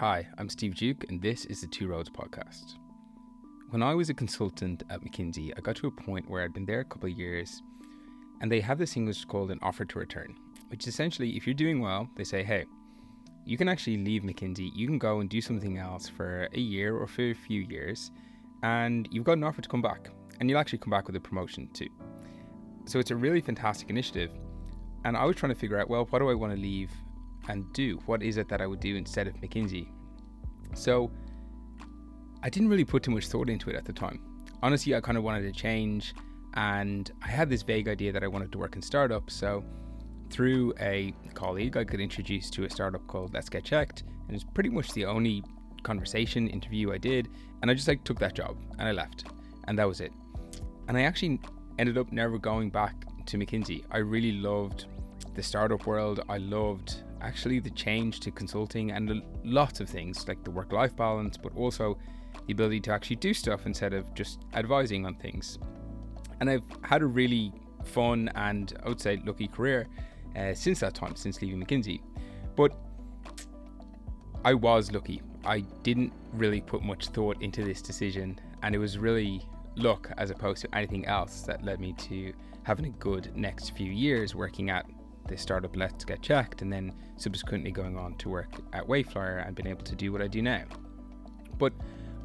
Hi, I'm Steve Duke, and this is the Two Roads podcast. When I was a consultant at McKinsey, I got to a point where I'd been there a couple of years, and they have this thing which is called an offer to return, which essentially, if you're doing well, they say, hey, you can actually leave McKinsey, you can go and do something else for a year or for a few years, and you've got an offer to come back, and you'll actually come back with a promotion too. So it's a really fantastic initiative. And I was trying to figure out, well, why do I want to leave and do? What is it that I would do instead of McKinsey? So I didn't really put too much thought into it at the time. Honestly, I kind of wanted to change, and I had this vague idea that I wanted to work in startups. So through a colleague, I got introduced to a startup called Let's Get Checked, and it's pretty much the only conversation interview I did, and I just like took that job and I left, and that was it. And I actually ended up never going back to McKinsey. I really loved the startup world. I loved actually the change to consulting and lots of things like the work life balance, but also the ability to actually do stuff instead of just advising on things. And I've had a really fun and I would say lucky career uh, since that time, since leaving McKinsey. But I was lucky. I didn't really put much thought into this decision, and it was really luck as opposed to anything else that led me to having a good next few years working at the startup Let's Get Checked and then subsequently going on to work at Wayflyer and being able to do what I do now. But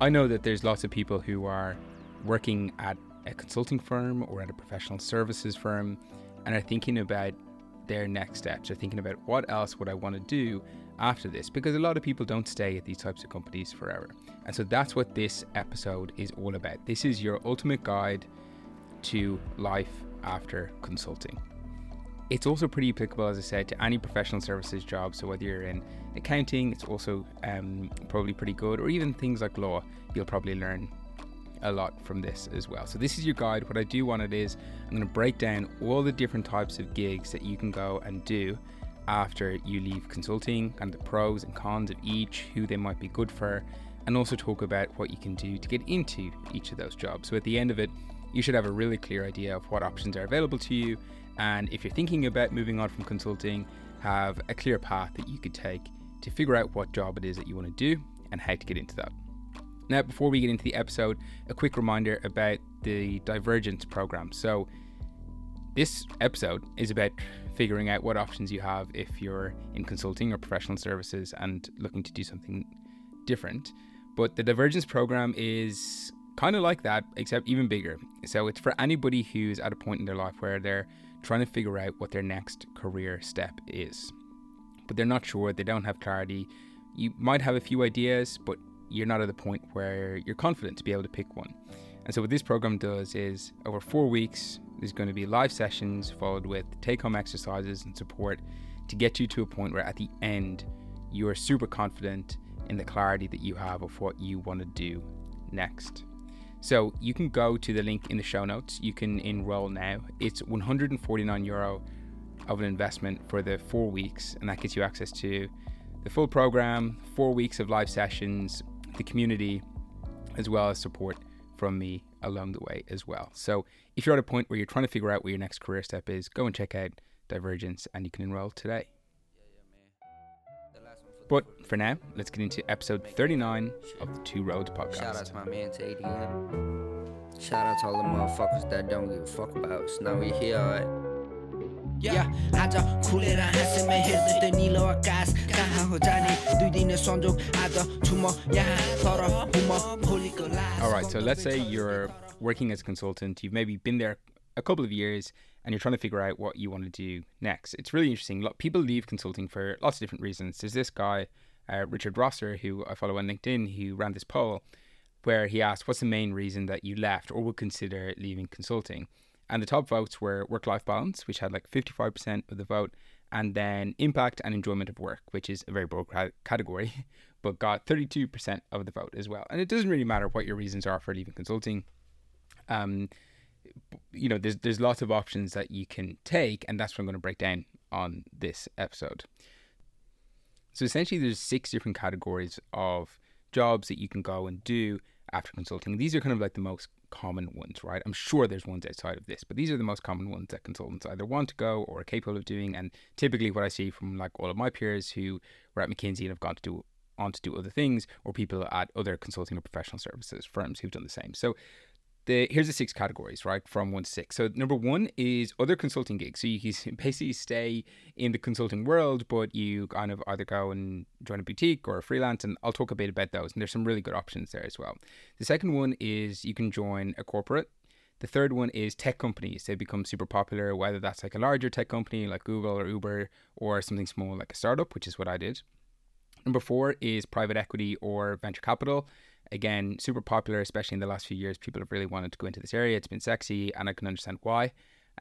I know that there's lots of people who are working at a consulting firm or at a professional services firm and are thinking about their next steps are thinking about what else would I want to do after this because a lot of people don't stay at these types of companies forever. And so that's what this episode is all about. This is your ultimate guide to life after consulting. It's also pretty applicable, as I said, to any professional services job. So whether you're in accounting, it's also um, probably pretty good, or even things like law, you'll probably learn a lot from this as well. So this is your guide. What I do want it is I'm going to break down all the different types of gigs that you can go and do after you leave consulting and the pros and cons of each, who they might be good for, and also talk about what you can do to get into each of those jobs. So at the end of it, you should have a really clear idea of what options are available to you. And if you're thinking about moving on from consulting, have a clear path that you could take to figure out what job it is that you want to do and how to get into that. Now, before we get into the episode, a quick reminder about the Divergence program. So, this episode is about figuring out what options you have if you're in consulting or professional services and looking to do something different. But the Divergence program is kind of like that, except even bigger. So it's for anybody who's at a point in their life where they're trying to figure out what their next career step is. But they're not sure, they don't have clarity. You might have a few ideas, but you're not at the point where you're confident to be able to pick one. And so, what this program does is over four weeks, there's going to be live sessions followed with take home exercises and support to get you to a point where at the end, you are super confident in the clarity that you have of what you want to do next. So you can go to the link in the show notes. You can enroll now. It's 149 euro of an investment for the four weeks, and that gets you access to the full program, four weeks of live sessions, the community, as well as support from me along the way as well. So if you're at a point where you're trying to figure out where your next career step is, go and check out Divergence and you can enroll today. But for now, let's get into episode 39 of the Two Roads podcast. Shout out to my man Tady. Shout out to all the motherfuckers that don't give a fuck about us. Now we here, alright? Yeah, आज खुलेर हाँसेमा हेर्दै त निलो आकाश कहाँ हो जाने दुई दिन संजोग आज छु म यहाँ तर हुम भोलिको लास All right, so let's say you're working as a consultant, you've maybe been there a couple of years and you're trying to figure out what you want to do next. It's really interesting. People leave consulting for lots of different reasons. There's this guy, uh, Richard Rosser, who I follow on LinkedIn, who ran this poll where he asked, What's the main reason that you left or would consider leaving consulting? And the top votes were work life balance, which had like 55% of the vote, and then impact and enjoyment of work, which is a very broad category, but got 32% of the vote as well. And it doesn't really matter what your reasons are for leaving consulting. Um, you know, there's there's lots of options that you can take, and that's what I'm going to break down on this episode. So essentially, there's six different categories of jobs that you can go and do after consulting. These are kind of like the most common ones, right? I'm sure there's ones outside of this, but these are the most common ones that consultants either want to go or are capable of doing. And typically, what I see from like all of my peers who were at McKinsey and have gone to do on to do other things, or people at other consulting or professional services firms who've done the same. So the here's the six categories, right, from one to six. So number one is other consulting gigs. So you can basically stay in the consulting world, but you kind of either go and join a boutique or a freelance, and I'll talk a bit about those. And there's some really good options there as well. The second one is you can join a corporate. The third one is tech companies. They become super popular, whether that's like a larger tech company like Google or Uber, or something small like a startup, which is what I did. Number four is private equity or venture capital. Again, super popular, especially in the last few years. People have really wanted to go into this area. It's been sexy, and I can understand why.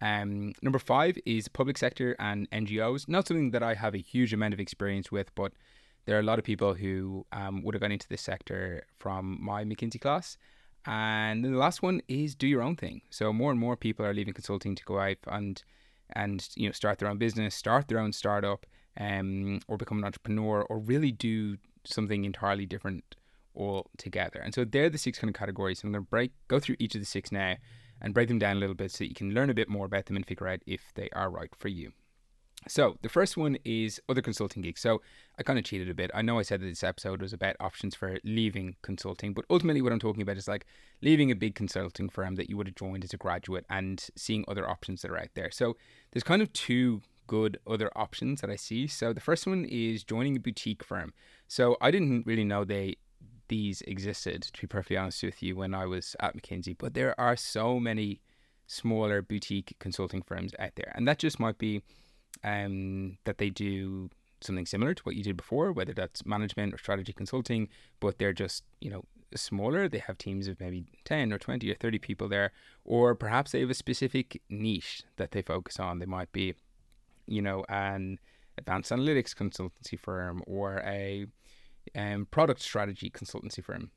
Um, number five is public sector and NGOs. Not something that I have a huge amount of experience with, but there are a lot of people who um, would have gone into this sector from my McKinsey class. And then the last one is do your own thing. So more and more people are leaving consulting to go out and and you know start their own business, start their own startup, um, or become an entrepreneur, or really do something entirely different all together. And so they're the six kind of categories. I'm going to break go through each of the six now and break them down a little bit so you can learn a bit more about them and figure out if they are right for you. So the first one is other consulting gigs. So I kind of cheated a bit. I know I said that this episode was about options for leaving consulting, but ultimately what I'm talking about is like leaving a big consulting firm that you would have joined as a graduate and seeing other options that are out there. So there's kind of two good other options that I see. So the first one is joining a boutique firm. So I didn't really know they these existed, to be perfectly honest with you, when I was at McKinsey. But there are so many smaller boutique consulting firms out there. And that just might be um, that they do something similar to what you did before, whether that's management or strategy consulting, but they're just, you know, smaller. They have teams of maybe 10 or 20 or 30 people there. Or perhaps they have a specific niche that they focus on. They might be, you know, an advanced analytics consultancy firm or a um, product strategy consultancy firm.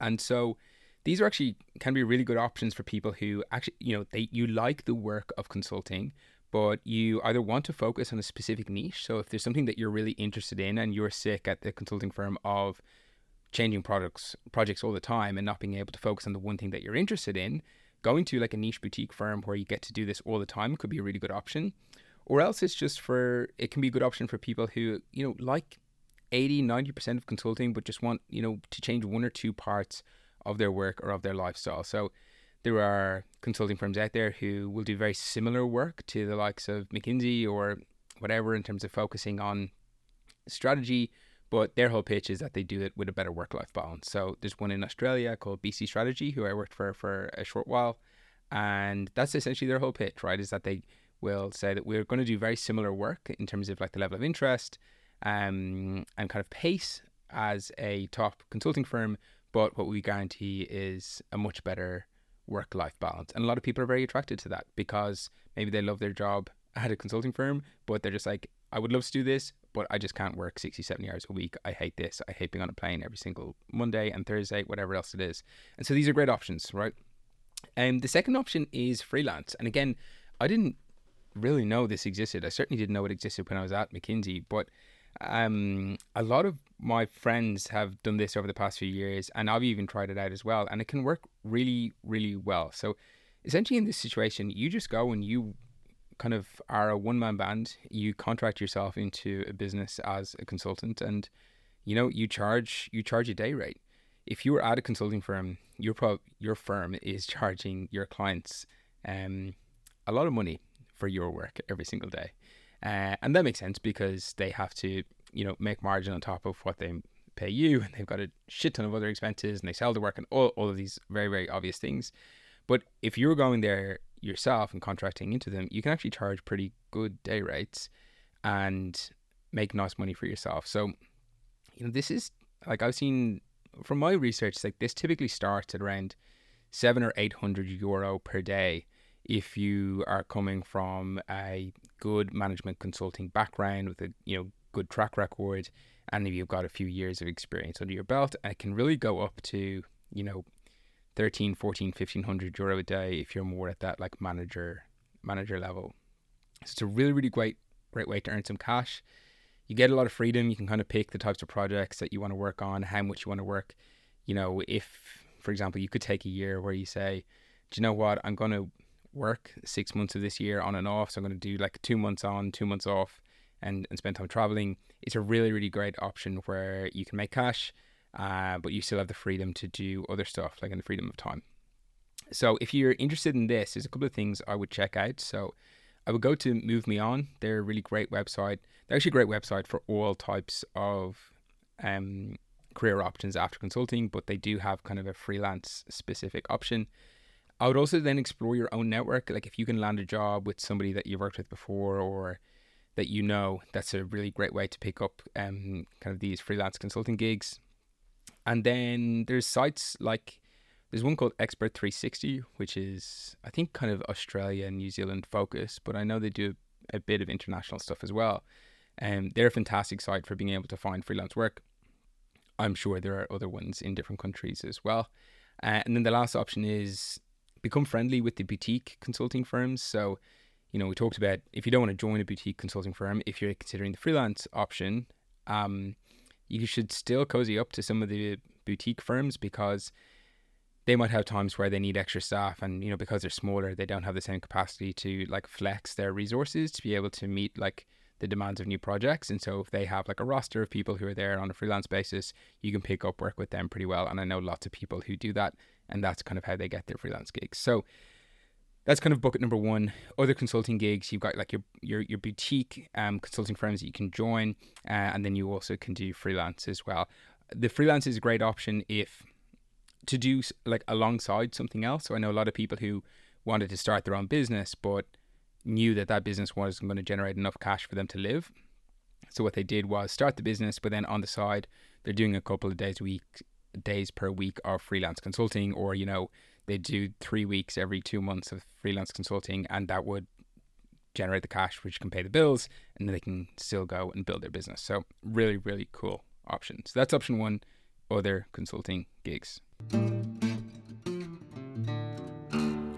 And so these are actually can be really good options for people who actually, you know, they you like the work of consulting, but you either want to focus on a specific niche. So if there's something that you're really interested in and you're sick at the consulting firm of changing products projects all the time and not being able to focus on the one thing that you're interested in, going to like a niche boutique firm where you get to do this all the time could be a really good option. Or else it's just for it can be a good option for people who, you know, like 80, 90% of consulting, but just want, you know, to change one or two parts of their work or of their lifestyle. So there are consulting firms out there who will do very similar work to the likes of McKinsey or whatever in terms of focusing on strategy, but their whole pitch is that they do it with a better work life balance. So there's one in Australia called BC Strategy, who I worked for for a short while. And that's essentially their whole pitch, right? Is that they will say that we're going to do very similar work in terms of like the level of interest, um, and kind of pace as a top consulting firm, but what we guarantee is a much better work life balance. And a lot of people are very attracted to that because maybe they love their job at a consulting firm, but they're just like, I would love to do this, but I just can't work 60, 70 hours a week. I hate this. I hate being on a plane every single Monday and Thursday, whatever else it is. And so these are great options, right? And um, the second option is freelance. And again, I didn't really know this existed. I certainly didn't know it existed when I was at McKinsey, but um, a lot of my friends have done this over the past few years, and I've even tried it out as well, and it can work really, really well. So, essentially, in this situation, you just go and you kind of are a one man band. You contract yourself into a business as a consultant, and you know you charge you charge a day rate. If you are at a consulting firm, your pro- your firm is charging your clients um, a lot of money for your work every single day. Uh, and that makes sense because they have to, you know, make margin on top of what they pay you, and they've got a shit ton of other expenses, and they sell the work, and all, all of these very, very obvious things. But if you're going there yourself and contracting into them, you can actually charge pretty good day rates and make nice money for yourself. So, you know, this is like I've seen from my research, like this typically starts at around seven or eight hundred euro per day if you are coming from a good management consulting background with a you know good track record and if you've got a few years of experience under your belt it can really go up to you know 13 14 1500 euro a day if you're more at that like manager manager level. So it's a really really great great way to earn some cash. You get a lot of freedom. You can kind of pick the types of projects that you want to work on how much you want to work. You know if for example you could take a year where you say do you know what? I'm going to work six months of this year on and off. So I'm going to do like two months on, two months off. and, and spend time traveling, it's a really, really great option where you can make cash, uh, but you still have the freedom to do other stuff, like in the freedom of time. So if you're interested in this, there's a couple of things I would check out. So I would go to Move Me On. They're a really great website. They're actually a great website for all types of um, career options after consulting, but they do have kind of a freelance specific option. I would also then explore your own network. Like if you can land a job with somebody that you've worked with before or that you know, that's a really great way to pick up um, kind of these freelance consulting gigs. And then there's sites like there's one called Expert 360, which is I think kind of Australia and New Zealand focus, but I know they do a bit of international stuff as well. And um, they're a fantastic site for being able to find freelance work. I'm sure there are other ones in different countries as well. Uh, and then the last option is become friendly with the boutique consulting firms. So, you know, we talked about if you don't want to join a boutique consulting firm, if you're considering the freelance option, um, you should still cozy up to some of the boutique firms because they might have times where they need extra staff and you know because they're smaller they don't have the same capacity to like flex their resources to be able to meet like the demands of new projects. And so if they have like a roster of people who are there on a freelance basis you can pick up work with them pretty well. And i know lots of people who do that and that's kind of how they get their freelance gigs so that's kind of bucket number one other consulting gigs you've got like your your, your boutique um, consulting firms that you can join uh, and then you also can do freelance as well the freelance is a great option if to do like alongside something else. So I know a lot of people who wanted to start their own business, but knew that that business wasn't going to generate enough cash for them to live. So what they did was start the business, but then on the side, they're doing a couple of days a week, days per week of freelance consulting, or you know, they do three weeks every two months of freelance consulting, and that would generate the cash which can pay the bills, and then they can still go and build their business. So really, really cool options. So that's option one other consulting gigs.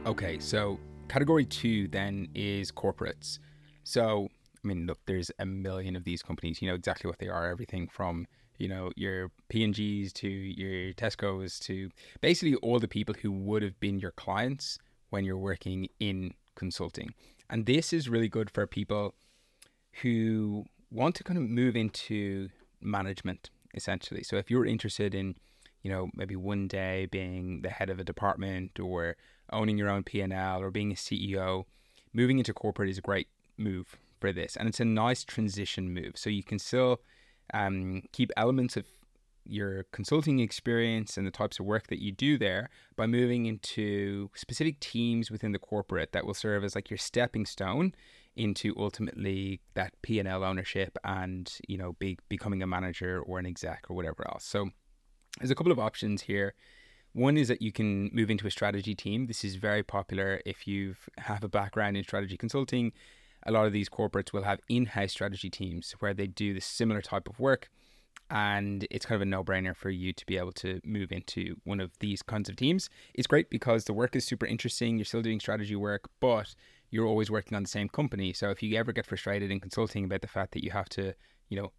Okay, so category two then is corporates. So, I mean, look, there's a million of these companies. You know exactly what they are. Everything from you know your P&Gs to your Tesco's to basically all the people who would have been your clients when you're working in consulting. And this is really good for people who want to kind of move into management essentially. So if you're interested in, you know, maybe one day being the head of a department or owning your own P&L or being a CEO, moving into corporate is a great move for this. And it's a nice transition move. So you can still um, keep elements of your consulting experience and the types of work that you do there by moving into specific teams within the corporate that will serve as like your stepping stone into ultimately that P&L ownership and you know be, becoming a manager or an exec or whatever else. So there's a couple of options here. One is that you can move into a strategy team. This is very popular if you have a background in strategy consulting. A lot of these corporates will have in-house strategy teams where they do the similar type of work and it's kind of a no-brainer for you to be able to move into one of these kinds of teams. It's great because the work is super interesting, you're still doing strategy work, but you're always working on the same company. So if you ever get frustrated in consulting about the fact that you have to, you know,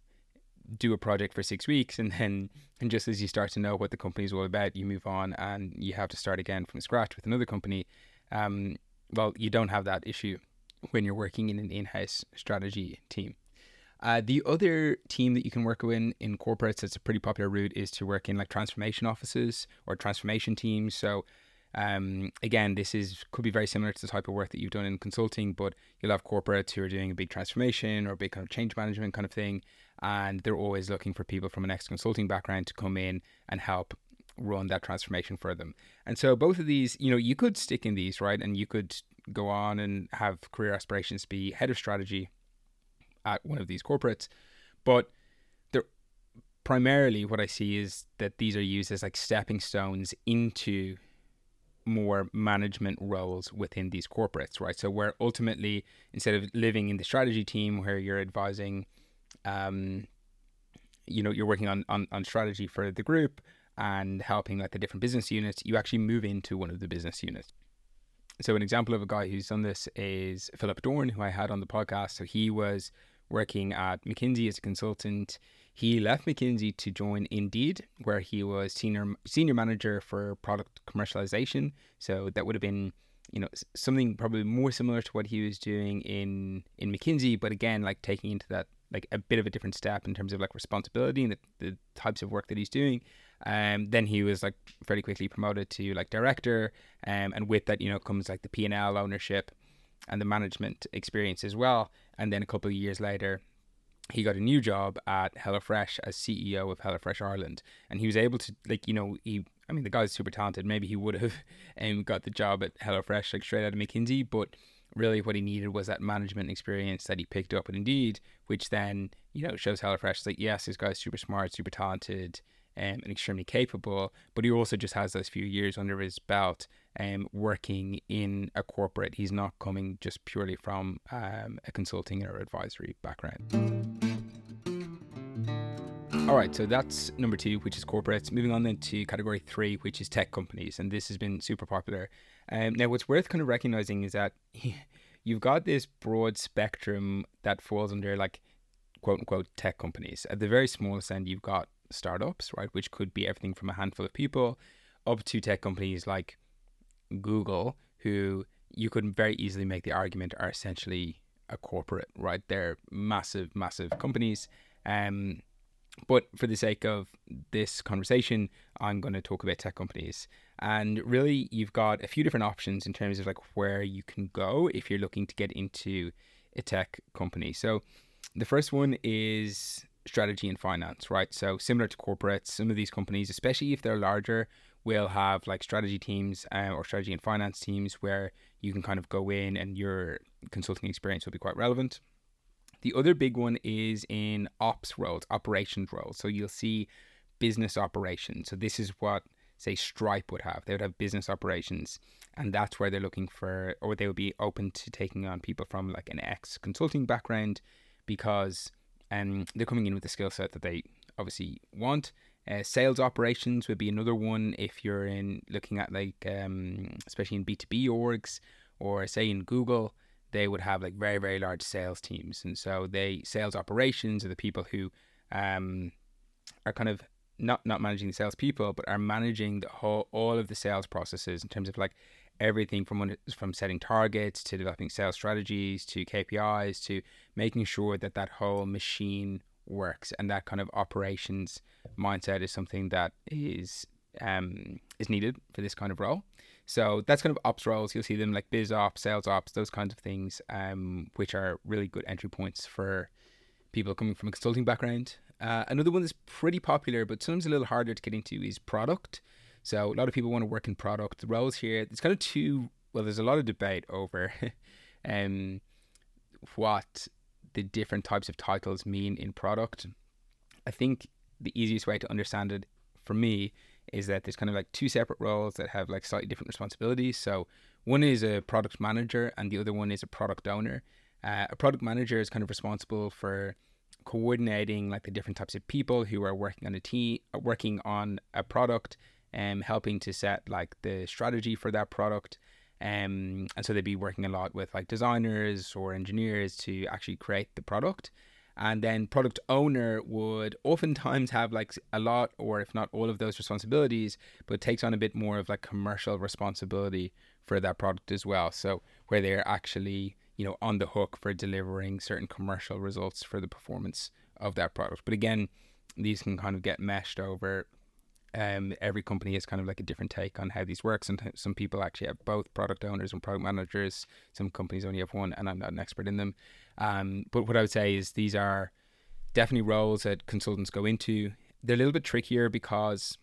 do a project for six weeks and then and just as you start to know what the company is all about, you move on and you have to start again from scratch with another company. Um, well, you don't have that issue when you're working in an in-house strategy team. Uh, the other team that you can work in in corporates that's a pretty popular route is to work in like transformation offices or transformation teams. So um, again, this is could be very similar to the type of work that you've done in consulting, but you'll have corporates who are doing a big transformation or a big kind of change management kind of thing, and they're always looking for people from an ex consulting background to come in and help run that transformation for them. And so both of these, you know, you could stick in these, right? And you could go on and have career aspirations to be head of strategy at one of these corporates, but they're primarily what I see is that these are used as like stepping stones into more management roles within these corporates, right? So where ultimately instead of living in the strategy team where you're advising, um, you know, you're working on, on on strategy for the group and helping like the different business units, you actually move into one of the business units. So an example of a guy who's done this is Philip Dorn, who I had on the podcast. So he was working at McKinsey as a consultant he left McKinsey to join Indeed, where he was senior senior manager for product commercialization. So that would have been, you know, something probably more similar to what he was doing in in McKinsey, but again, like taking into that like a bit of a different step in terms of like responsibility and the, the types of work that he's doing. Um, then he was like fairly quickly promoted to like director, um, and with that, you know, comes like the P and L ownership and the management experience as well. And then a couple of years later, he got a new job at HelloFresh as CEO of HelloFresh Ireland, and he was able to like you know he I mean the guy's super talented. Maybe he would have um, got the job at HelloFresh like straight out of McKinsey, but really what he needed was that management experience that he picked up at Indeed, which then you know shows HelloFresh like yes this guy's super smart, super talented. Um, and extremely capable, but he also just has those few years under his belt um, working in a corporate. He's not coming just purely from um, a consulting or advisory background. All right, so that's number two, which is corporates. Moving on then to category three, which is tech companies, and this has been super popular. Um, now, what's worth kind of recognizing is that you've got this broad spectrum that falls under like quote unquote tech companies. At the very smallest end, you've got startups, right, which could be everything from a handful of people up to tech companies like Google, who you could very easily make the argument are essentially a corporate, right? They're massive, massive companies. Um, but for the sake of this conversation, I'm going to talk about tech companies. And really, you've got a few different options in terms of like where you can go if you're looking to get into a tech company. So, the first one is strategy and finance, right? So, similar to corporates, some of these companies, especially if they're larger, will have like strategy teams uh, or strategy and finance teams where you can kind of go in and your consulting experience will be quite relevant. The other big one is in ops roles, operations roles. So you'll see business operations. So this is what say Stripe would have. They would have business operations, and that's where they're looking for, or they would be open to taking on people from like an ex consulting background, because um they're coming in with the skill set that they obviously want. Uh, sales operations would be another one if you're in looking at like um, especially in B2B orgs or say in Google they would have like very very large sales teams and so they sales operations are the people who um, are kind of not not managing the salespeople but are managing the whole all of the sales processes in terms of like everything from when from setting targets to developing sales strategies to KPIs to making sure that that whole machine works and that kind of operations mindset is something that is um, is needed for this kind of role. So that's kind of ops roles. You'll see them like biz ops, sales ops, those kinds of things, um, which are really good entry points for people coming from a consulting background. Uh, another one that's pretty popular, but sometimes a little harder to get into, is product. So a lot of people want to work in product. The roles here, it's kind of two. Well, there's a lot of debate over um, what the different types of titles mean in product. I think the easiest way to understand it for me is that there's kind of like two separate roles that have like slightly different responsibilities. So one is a product manager and the other one is a product owner. Uh, a product manager is kind of responsible for coordinating like the different types of people who are working on a team, working on a product, um, helping to set like the strategy for that product. Um, and so they'd be working a lot with like designers or engineers to actually create the product. And then product owner would oftentimes have like a lot or if not all of those responsibilities but takes on a bit more of like commercial responsibility for that product as well. So where they're actually you know on the hook for delivering certain commercial results for the performance of that product. But again these can kind of get meshed over um, every company has kind of like a different take on how these work. Sometimes some people actually have both product owners and product managers. Some companies only have one, and I'm not an expert in them. Um, but what I would say is these are definitely roles that consultants go into. They're a little bit trickier because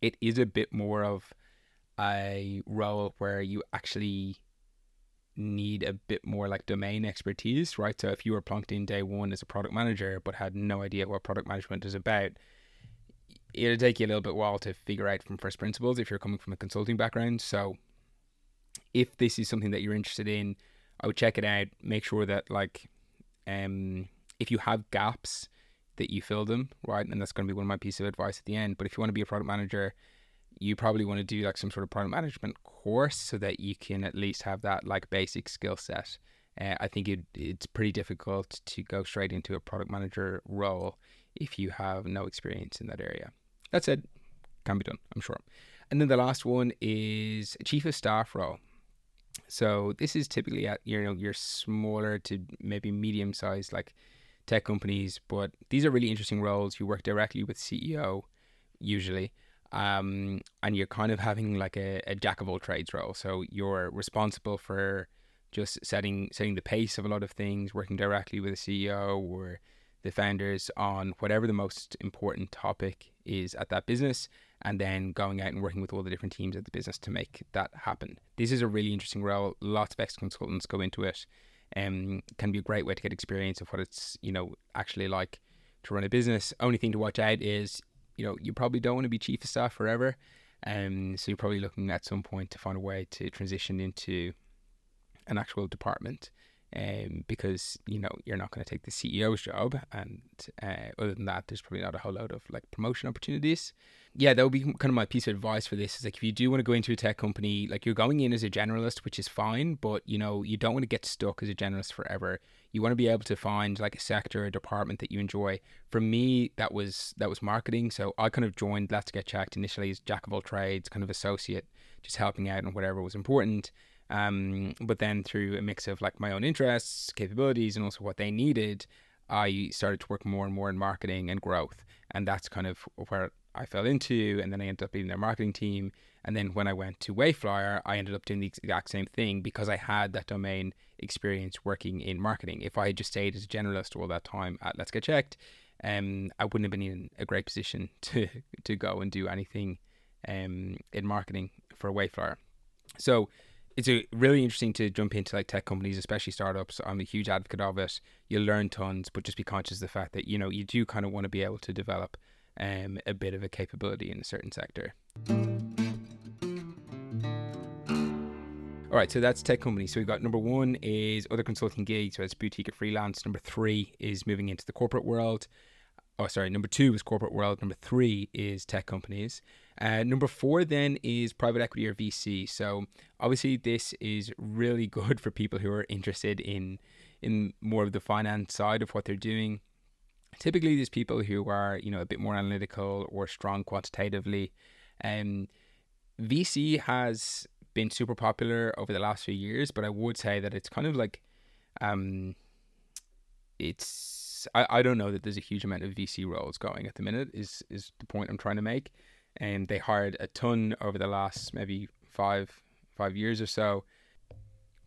it is a bit more of a role where you actually need a bit more like domain expertise, right? So if you were plunked in day one as a product manager but had no idea what product management is about, it'll take you a little bit while to figure out from first principles if you're coming from a consulting background. So if this is something that you're interested in, I would check it out. Make sure that like um if you have gaps that you fill them, right? And that's going to be one of my pieces of advice at the end. But if you want to be a product manager, you probably want to do like some sort of product management course so that you can at least have that like basic skill set. Uh, I think it, it's pretty difficult to go straight into a product manager role if you have no experience in that area. That said, can be done, I'm sure. And then the last one is chief of staff role. So this is typically at you know your smaller to maybe medium sized like tech companies. But these are really interesting roles. You work directly with CEO, usually, um, and you're kind of having like a, a jack of all trades role. So you're responsible for just setting setting the pace of a lot of things, working directly with the CEO or the founders on whatever the most important topic is at that business and then going out and working with all the different teams at the business to make that happen. This is a really interesting role. Lots of ex consultants go into it. Um, can be a great way to get experience of what it's you know actually like to run a business. Only thing to watch out is you know you probably don't want to be chief of staff forever, um, so you're probably looking at some point to find a way to transition into an actual department um, because you know you're not going to take the CEO's job, and uh, other than that, there's probably not a whole lot of like promotion opportunities. Yeah, that would be kind of my piece of advice for this. Is like if you do want to go into a tech company, like you're going in as a generalist, which is fine, but you know you don't want to get stuck as a generalist forever. You want to be able to find like a sector, a department that you enjoy. For me, that was that was marketing. So I kind of joined Let's Get Checked initially as jack of all trades, kind of associate, just helping out on whatever was important um, but then through a mix of like my own interests, capabilities, and also what they needed, I started to work more and more in marketing and growth. And that's kind of where I fell into. And then I ended up being their marketing team. And then when I went to Wayflyer, I ended up doing the exact same thing because I had that domain experience working in marketing. If I had just stayed as a generalist all that time at Let's Get Checked, um, I wouldn't have been in a great position to to go and do anything um, in marketing for Wayflyer. So it's a really interesting to jump into like tech companies, especially startups. I'm a huge advocate of it. You learn tons, but just be conscious of the fact that you know you do kind of want to be able to develop um, a bit of a capability in a certain sector. All right, so that's tech companies. So we've got number one is other consulting gigs, so it's boutique or freelance. Number three is moving into the corporate world. Oh, sorry. Number two is corporate world. Number three is tech companies. Uh, number four then is private equity or VC. So obviously this is really good for people who are interested in in more of the finance side of what they're doing. Typically, there's people who are you know a bit more analytical or strong quantitatively. Um, VC has been super popular over the last few years, but I would say that it's kind of like um, it's I, I don't know that there's a huge amount of VC roles going at the minute is is the point I'm trying to make and they hired a ton over the last maybe five five years or so.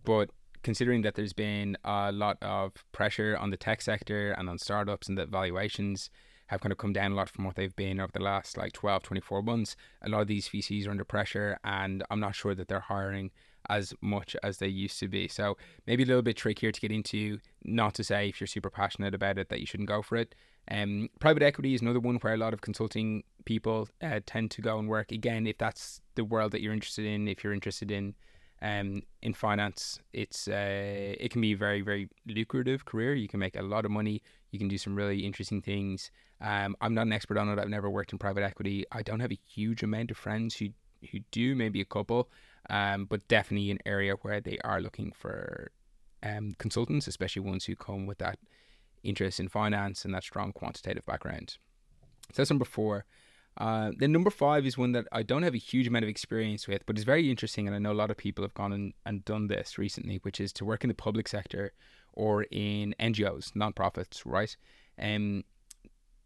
But considering that there's been a lot of pressure on the tech sector and on startups and that valuations have kind of come down a lot from what they've been over the last like 12 24 months a lot of these VCs are under pressure and I'm not sure that they're hiring as much as they used to be so maybe a little bit trickier to get into not to say if you're super passionate about it that you shouldn't go for it um, private equity is another one where a lot of consulting people uh, tend to go and work. Again, if that's the world that you're interested in, if you're interested in um, in finance, it's uh, it can be a very very lucrative career. You can make a lot of money. You can do some really interesting things. Um, I'm not an expert on it. I've never worked in private equity. I don't have a huge amount of friends who who do, maybe a couple, um, but definitely an area where they are looking for um, consultants, especially ones who come with that interest in finance and that strong quantitative background. So that's number four. Uh, then number five is one that I don't have a huge amount of experience with, but is very interesting, and I know a lot of people have gone and, and done this recently, which is to work in the public sector or in NGOs, nonprofits, right? Um,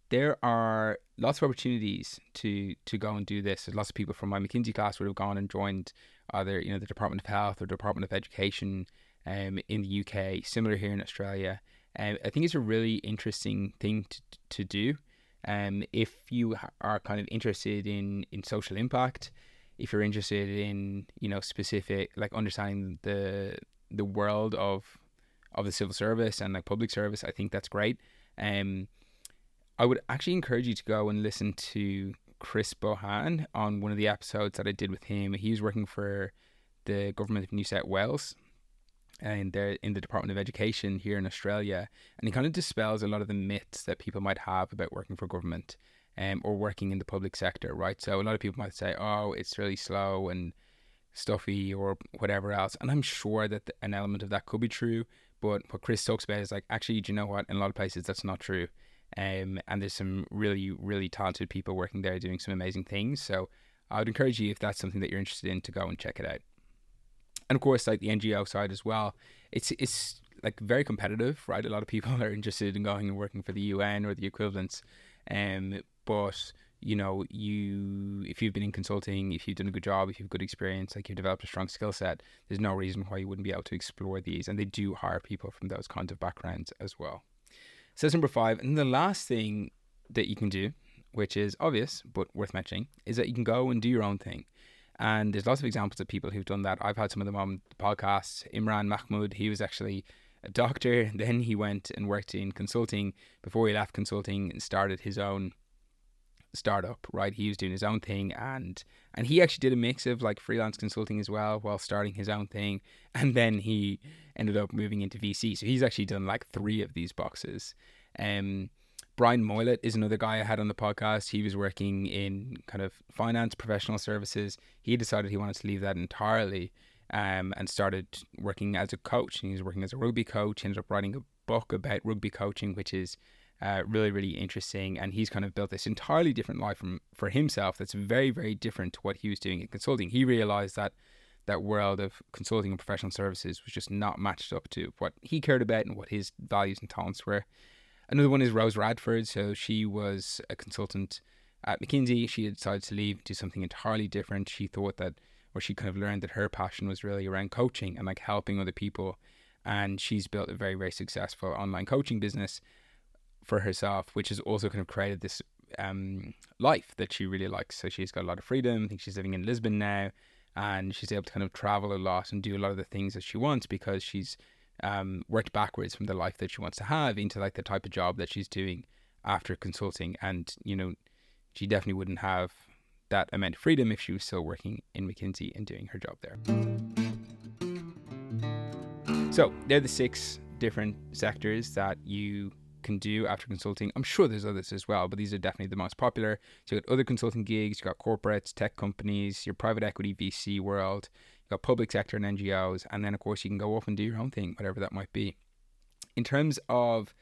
there are lots of opportunities to to go and do this. There's lots of people from my McKinsey class would have gone and joined either you know the Department of Health or Department of Education um, in the UK. Similar here in Australia, um, I think it's a really interesting thing to, to do. Um, if you are kind of interested in, in social impact, if you're interested in you know specific like understanding the the world of of the civil service and like public service, I think that's great. Um, I would actually encourage you to go and listen to Chris Bohan on one of the episodes that I did with him. He was working for the government of New South Wales and they're in the Department of Education here in Australia, and he kind of dispels a lot of the myths that people might have about working for government um, or working in the public sector, right? So a lot of people might say, "Oh, it's really slow and stuffy," or whatever else, and I'm sure that an element of that could be true. But what Chris talks about is like, actually, do you know what? In a lot of places, that's not true. Um, and there's some really, really talented people working there doing some amazing things. So I would encourage you, if that's something that you're interested in, to go and check it out and of course like the NGO side as well. It's it's like very competitive, right? A lot of people are interested in going and working for the UN or the equivalents, um, but you know, you if you've been in consulting, if you've done a good job, if you've good experience, like you've developed a strong skill set, there's no reason why you wouldn't be able to explore these. And they do hire people from those kinds of backgrounds as well. So that's number five. And the last thing that you can do, which is obvious but worth mentioning, is that you can go and do your own thing. And there's lots of examples of people who've done that. I've had some of them on the podcast. Imran Mahmoud, he was actually a doctor. Then he went and worked in consulting before he left consulting and started his own startup, right? He was doing his own thing and and he actually did a mix of like freelance consulting as well while starting his own thing. And then he ended up moving into VC. So he's actually done like three of these boxes. Um Brian Moylett is another guy I had on the podcast. He was working in kind of finance professional services. He decided he wanted to leave that entirely um, and started working as a coach. And he was working as a rugby coach. He ended up writing a book about rugby coaching, which is uh, really, really interesting. And he's kind of built this entirely different life from, for himself that's very, very different to what he was doing in consulting. He realized that that world of consulting and professional services was just not matched up to what he cared about and what his values and talents were. Another one is Rose Radford. So she was a consultant at McKinsey. She decided to leave, do something entirely different. She thought that, or she kind of learned that her passion was really around coaching and like helping other people. And she's built a very, very successful online coaching business for herself, which has also kind of created this um, life that she really likes. So she's got a lot of freedom. I think she's living in Lisbon now, and she's able to kind of travel a lot and do a lot of the things that she wants because she's um, worked backwards from the life that she wants to have into like the type of job that she's doing after consulting. And you know, she definitely wouldn't have that amount of freedom if she was still working in McKinsey and doing her job there. So they're the six different sectors that you can do after consulting. I'm sure there's others as well, but these are definitely the most popular. So you got other consulting gigs, you got corporates, tech companies, your private equity VC world, got public sector and NGOs, and then of course you can go off and do your own thing, whatever that might be. In terms of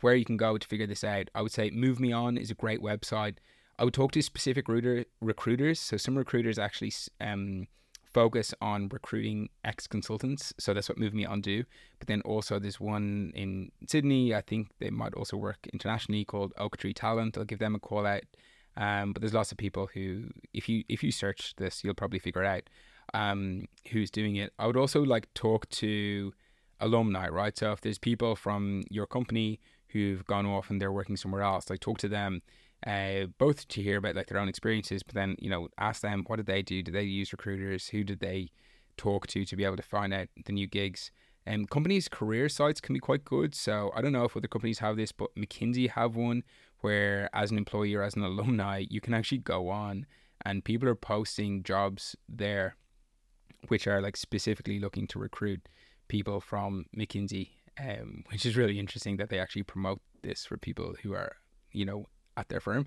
where you can go to figure this out, I would say Move Me On is a great website. I would talk to specific recruiter, recruiters. So some recruiters actually um, focus on recruiting ex consultants. So that's what Move Me On do. But then also there's one in Sydney. I think they might also work internationally called Oak Tree Talent. I'll give them a call out. Um, but there's lots of people who, if you if you search this, you'll probably figure it out. Um, who's doing it? I would also like talk to alumni, right? So if there's people from your company who've gone off and they're working somewhere else, like talk to them uh, both to hear about like their own experiences, but then you know ask them what did they do? Did they use recruiters? Who did they talk to to be able to find out the new gigs? And um, companies' career sites can be quite good. So I don't know if other companies have this, but McKinsey have one where, as an employee or as an alumni, you can actually go on and people are posting jobs there, which are like specifically looking to recruit people from McKinsey, um, which is really interesting that they actually promote this for people who are, you know, at their firm.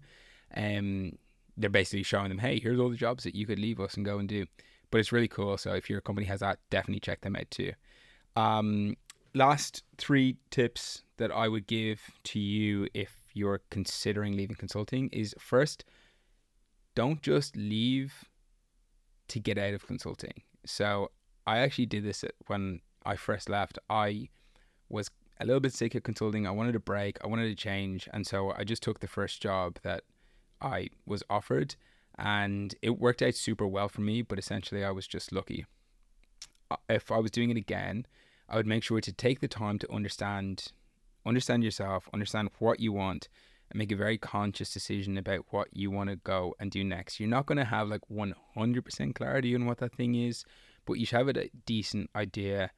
Um, they're basically showing them, hey, here's all the jobs that you could leave us and go and do. But it's really cool. So if your company has that, definitely check them out too. Um, last three tips that I would give to you if you're considering leaving consulting is first, don't just leave to get out of consulting. So I actually did this when I first left. I was a little bit sick of consulting. I wanted a break. I wanted to change. And so I just took the first job that I was offered. And it worked out super well for me, but essentially I was just lucky. Uh, if I was doing it again, I would make sure to take the time to understand understand yourself, understand what you want, and make a very conscious decision about what you want to go and do next. You're not going to have like 100% clarity on what that thing is, but you should have a decent idea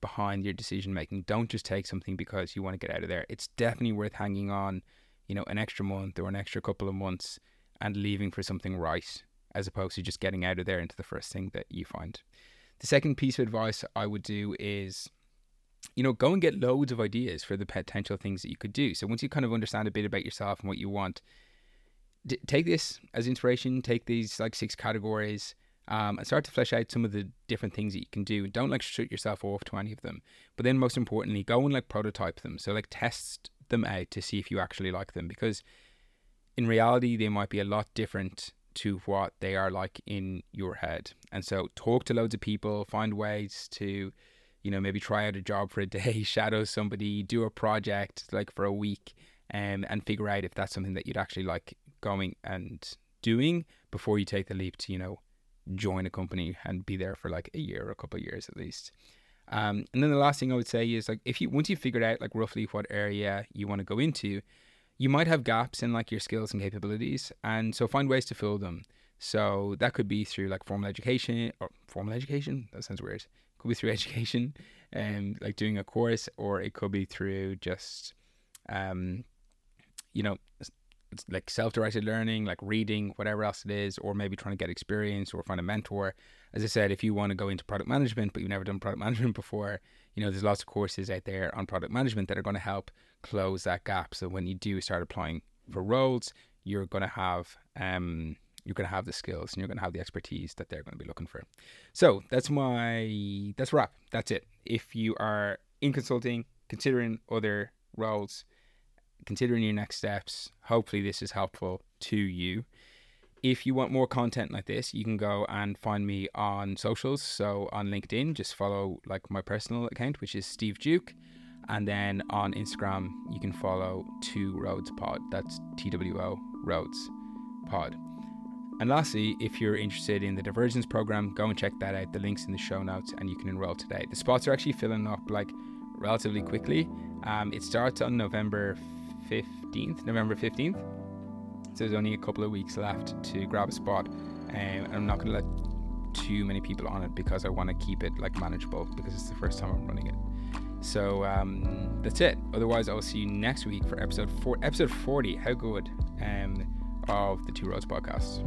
behind your decision making. Don't just take something because you want to get out of there. It's definitely worth hanging on, you know, an extra month or an extra couple of months and leaving for something right as opposed to just getting out of there into the first thing that you find. The second piece of advice I would do is you know, go and get loads of ideas for the potential things that you could do. So once you kind of understand a bit about yourself and what you want, d- take this as inspiration, take these like six categories um, and start to flesh out some of the different things that you can do. Don't like shut yourself off to any of them. But then most importantly, go and like prototype them. So like test them out to see if you actually like them because in reality they might be a lot different to what they are like in your head. And so talk to loads of people, find ways to you know, maybe try out a job for a day, shadow somebody, do a project like for a week, um, and figure out if that's something that you'd actually like going and doing before you take the leap to, you know, join a company and be there for like a year or a couple of years at least. Um, and then the last thing I would say is like if you once you've figured out like roughly what area you want to go into, you might have gaps in like your skills and capabilities, and so find ways to fill them. So that could be through like formal education or formal education. That sounds weird. Could be through education, and um, like doing a course, or it could be through just, um, you know, like self-directed learning, like reading, whatever else it is, or maybe trying to get experience or find a mentor. As I said, if you want to go into product management, but you've never done product management before, you know, there's lots of courses out there on product management that are going to help close that gap. So when you do start applying for roles, you're going to have um, you're going to have the skills and you're going to have the expertise that they're going to be looking for. So that's my that's wrap. That's it. If you are in consulting, considering other roles, considering your next steps, hopefully this is helpful to you. If you want more content like this, you can go and find me on socials. So on LinkedIn, just follow like my personal account, which is Steve Duke. And then on Instagram, you can follow Two Roads Pod. That's T W O Roads Pod. And lastly, if you're interested in the Divergence program, go and check that out. The link's in the show notes and you can enroll today. The spots are actually filling up like relatively quickly. Um, it starts on November 15th, November 15th. So there's only a couple of weeks left to grab a spot. Um, and I'm not going to let too many people on it because I want to keep it like manageable because it's the first time I'm running it. So um, that's it. Otherwise, I will see you next week for episode four, episode 40. How good um, of the Two Roads podcast.